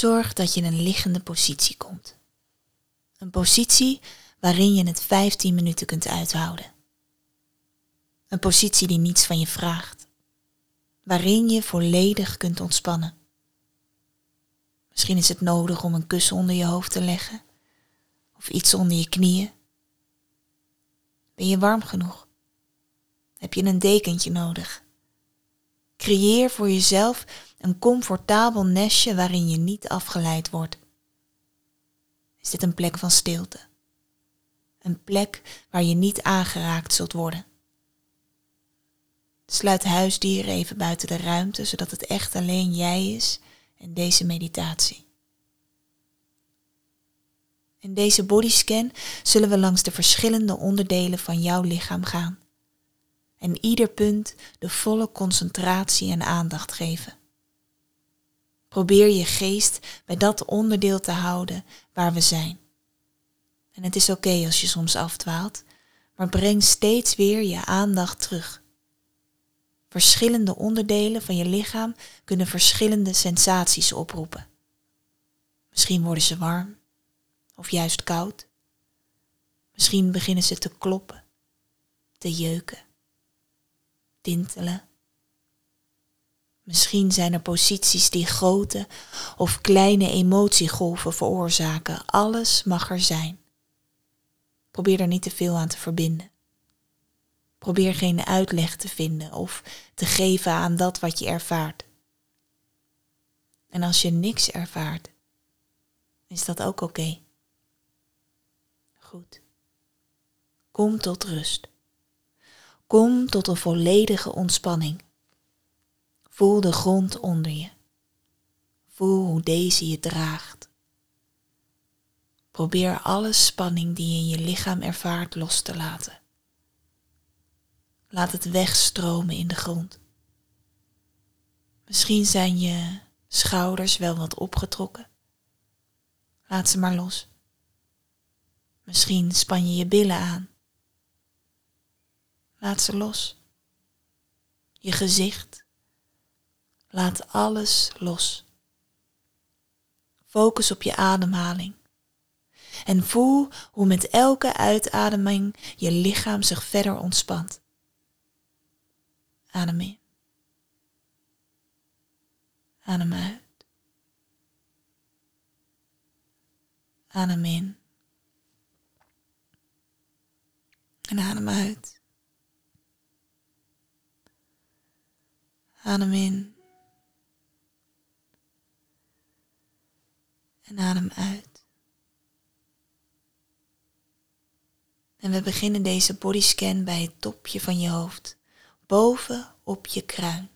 Zorg dat je in een liggende positie komt. Een positie waarin je het 15 minuten kunt uithouden. Een positie die niets van je vraagt. Waarin je volledig kunt ontspannen. Misschien is het nodig om een kussen onder je hoofd te leggen of iets onder je knieën. Ben je warm genoeg? Heb je een dekentje nodig? Creëer voor jezelf een comfortabel nestje waarin je niet afgeleid wordt. Is dit een plek van stilte? Een plek waar je niet aangeraakt zult worden. Sluit huisdieren even buiten de ruimte, zodat het echt alleen jij is en deze meditatie. In deze bodyscan zullen we langs de verschillende onderdelen van jouw lichaam gaan. En ieder punt de volle concentratie en aandacht geven. Probeer je geest bij dat onderdeel te houden waar we zijn. En het is oké als je soms afdwaalt, maar breng steeds weer je aandacht terug. Verschillende onderdelen van je lichaam kunnen verschillende sensaties oproepen. Misschien worden ze warm of juist koud. Misschien beginnen ze te kloppen, te jeuken, tintelen. Misschien zijn er posities die grote of kleine emotiegolven veroorzaken. Alles mag er zijn. Probeer er niet te veel aan te verbinden. Probeer geen uitleg te vinden of te geven aan dat wat je ervaart. En als je niks ervaart, is dat ook oké. Goed. Kom tot rust. Kom tot een volledige ontspanning. Voel de grond onder je. Voel hoe deze je draagt. Probeer alle spanning die je in je lichaam ervaart los te laten. Laat het wegstromen in de grond. Misschien zijn je schouders wel wat opgetrokken. Laat ze maar los. Misschien span je je billen aan. Laat ze los. Je gezicht. Laat alles los. Focus op je ademhaling. En voel hoe met elke uitademing je lichaam zich verder ontspant. Adem in. Adem uit. Adem in. En adem uit. Adem in. En adem uit. En we beginnen deze bodyscan bij het topje van je hoofd, boven op je kruin.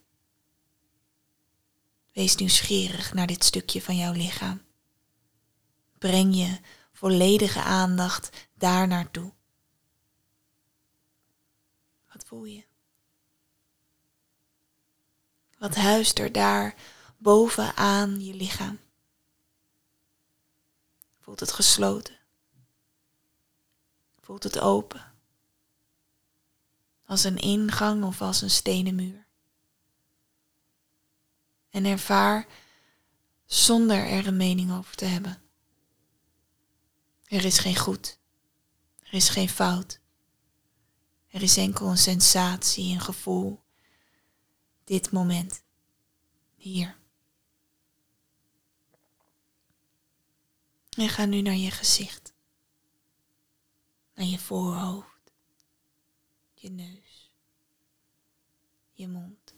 Wees nieuwsgierig naar dit stukje van jouw lichaam. Breng je volledige aandacht daar naartoe voel je? Wat huist er daar bovenaan je lichaam? Voelt het gesloten? Voelt het open? Als een ingang of als een stenen muur? En ervaar zonder er een mening over te hebben. Er is geen goed. Er is geen fout. Er is enkel een sensatie, een gevoel. Dit moment. Hier. En ga nu naar je gezicht. Naar je voorhoofd. Je neus. Je mond.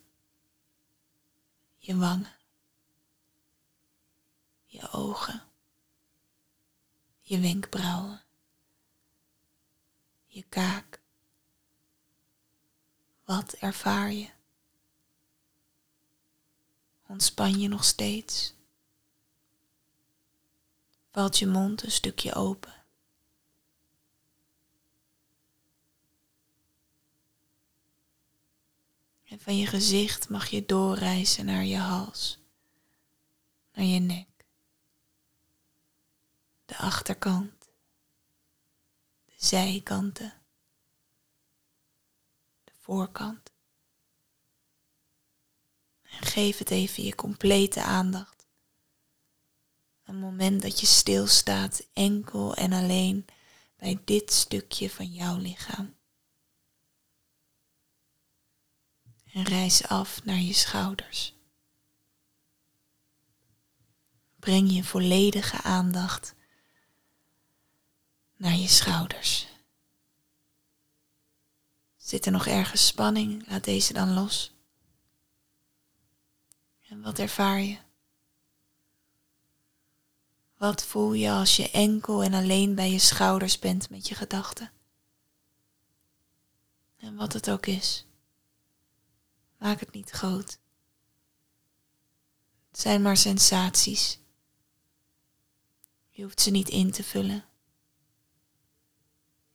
Je wangen. Je ogen. Je wenkbrauwen. Je kaak. Wat ervaar je? Ontspan je nog steeds? Valt je mond een stukje open? En van je gezicht mag je doorreizen naar je hals, naar je nek, de achterkant, de zijkanten voorkant. En geef het even je complete aandacht. Een moment dat je stilstaat enkel en alleen bij dit stukje van jouw lichaam. En reis af naar je schouders. Breng je volledige aandacht naar je schouders. Zit er nog ergens spanning? Laat deze dan los. En wat ervaar je? Wat voel je als je enkel en alleen bij je schouders bent met je gedachten? En wat het ook is, maak het niet groot. Het zijn maar sensaties. Je hoeft ze niet in te vullen.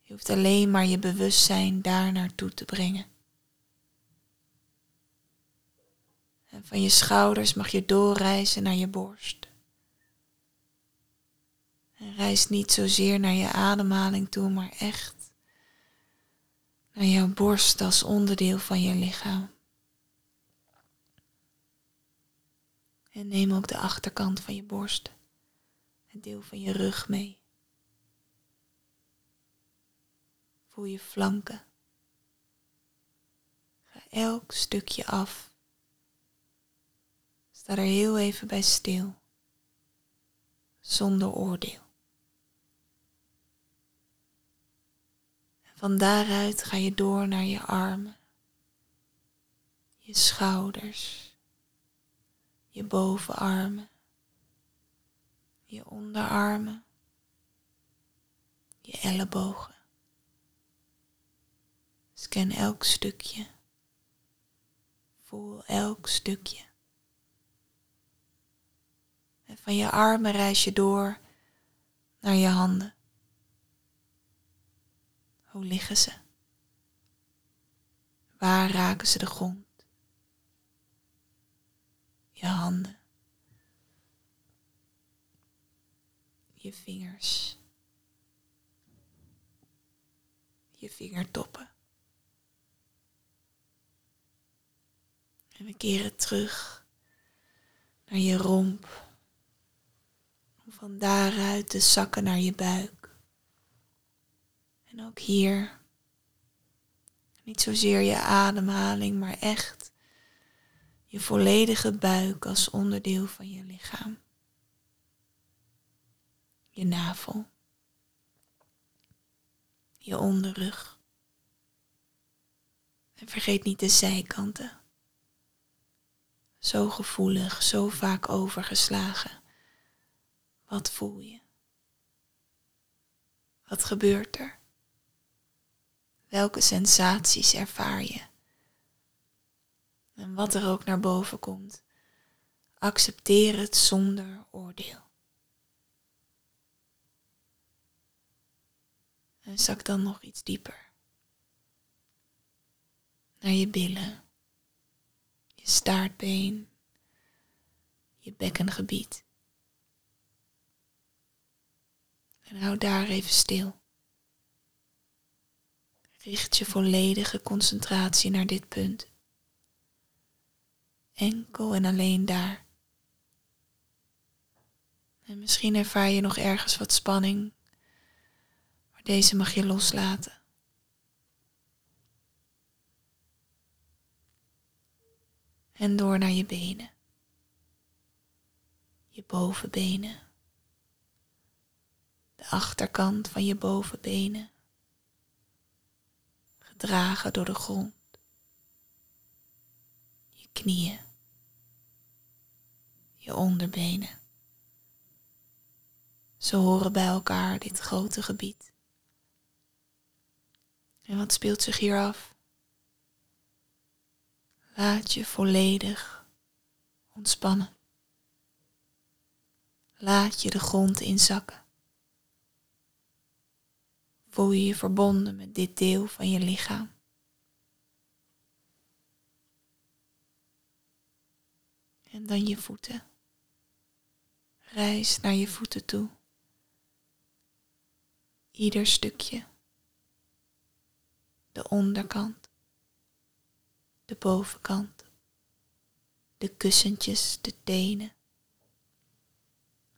Je hoeft alleen maar je bewustzijn daar naartoe te brengen. En van je schouders mag je doorreizen naar je borst. En reis niet zozeer naar je ademhaling toe, maar echt naar jouw borst als onderdeel van je lichaam. En neem ook de achterkant van je borst, het deel van je rug mee. Voel je flanken. Ga elk stukje af. Sta er heel even bij stil, zonder oordeel. Van daaruit ga je door naar je armen, je schouders, je bovenarmen, je onderarmen, je ellebogen. Scan elk stukje. Voel elk stukje. En van je armen reis je door naar je handen. Hoe liggen ze? Waar raken ze de grond? Je handen. Je vingers. Je vingertoppen. En we keren terug naar je romp. Om van daaruit te zakken naar je buik. En ook hier, niet zozeer je ademhaling, maar echt je volledige buik als onderdeel van je lichaam. Je navel. Je onderrug. En vergeet niet de zijkanten. Zo gevoelig, zo vaak overgeslagen. Wat voel je? Wat gebeurt er? Welke sensaties ervaar je? En wat er ook naar boven komt, accepteer het zonder oordeel. En zak dan nog iets dieper. Naar je billen je staartbeen, je bekkengebied. En hou daar even stil. Richt je volledige concentratie naar dit punt. Enkel en alleen daar. En misschien ervaar je nog ergens wat spanning, maar deze mag je loslaten. en door naar je benen. Je bovenbenen. De achterkant van je bovenbenen. Gedragen door de grond. Je knieën. Je onderbenen. Ze horen bij elkaar dit grote gebied. En wat speelt zich hier af? Laat je volledig ontspannen. Laat je de grond inzakken. Voel je je verbonden met dit deel van je lichaam. En dan je voeten. Reis naar je voeten toe. Ieder stukje. De onderkant de bovenkant, de kussentjes, de tenen.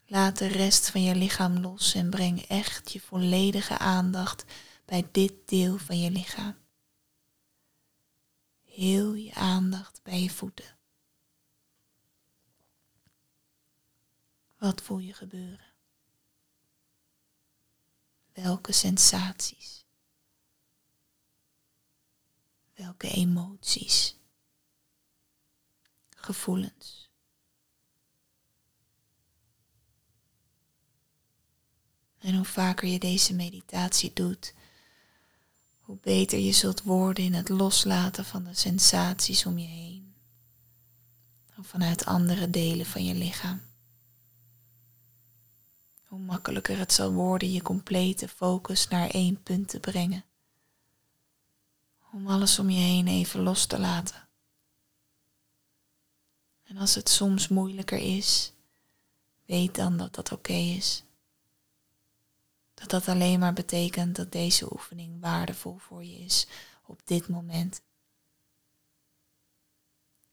Laat de rest van je lichaam los en breng echt je volledige aandacht bij dit deel van je lichaam. Heel je aandacht bij je voeten. Wat voel je gebeuren? Welke sensaties? Welke emoties? Gevoelens? En hoe vaker je deze meditatie doet, hoe beter je zult worden in het loslaten van de sensaties om je heen. Of vanuit andere delen van je lichaam. Hoe makkelijker het zal worden je complete focus naar één punt te brengen. Om alles om je heen even los te laten. En als het soms moeilijker is, weet dan dat dat oké is dat dat alleen maar betekent dat deze oefening waardevol voor je is op dit moment.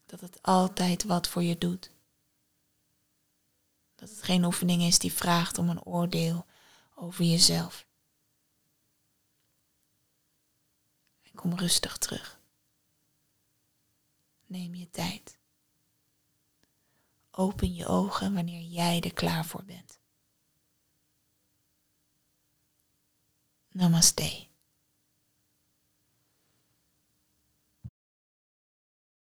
Dat het altijd wat voor je doet. Dat het geen oefening is die vraagt om een oordeel over jezelf. En kom rustig terug. Neem je tijd. Open je ogen wanneer jij er klaar voor bent. Namaste.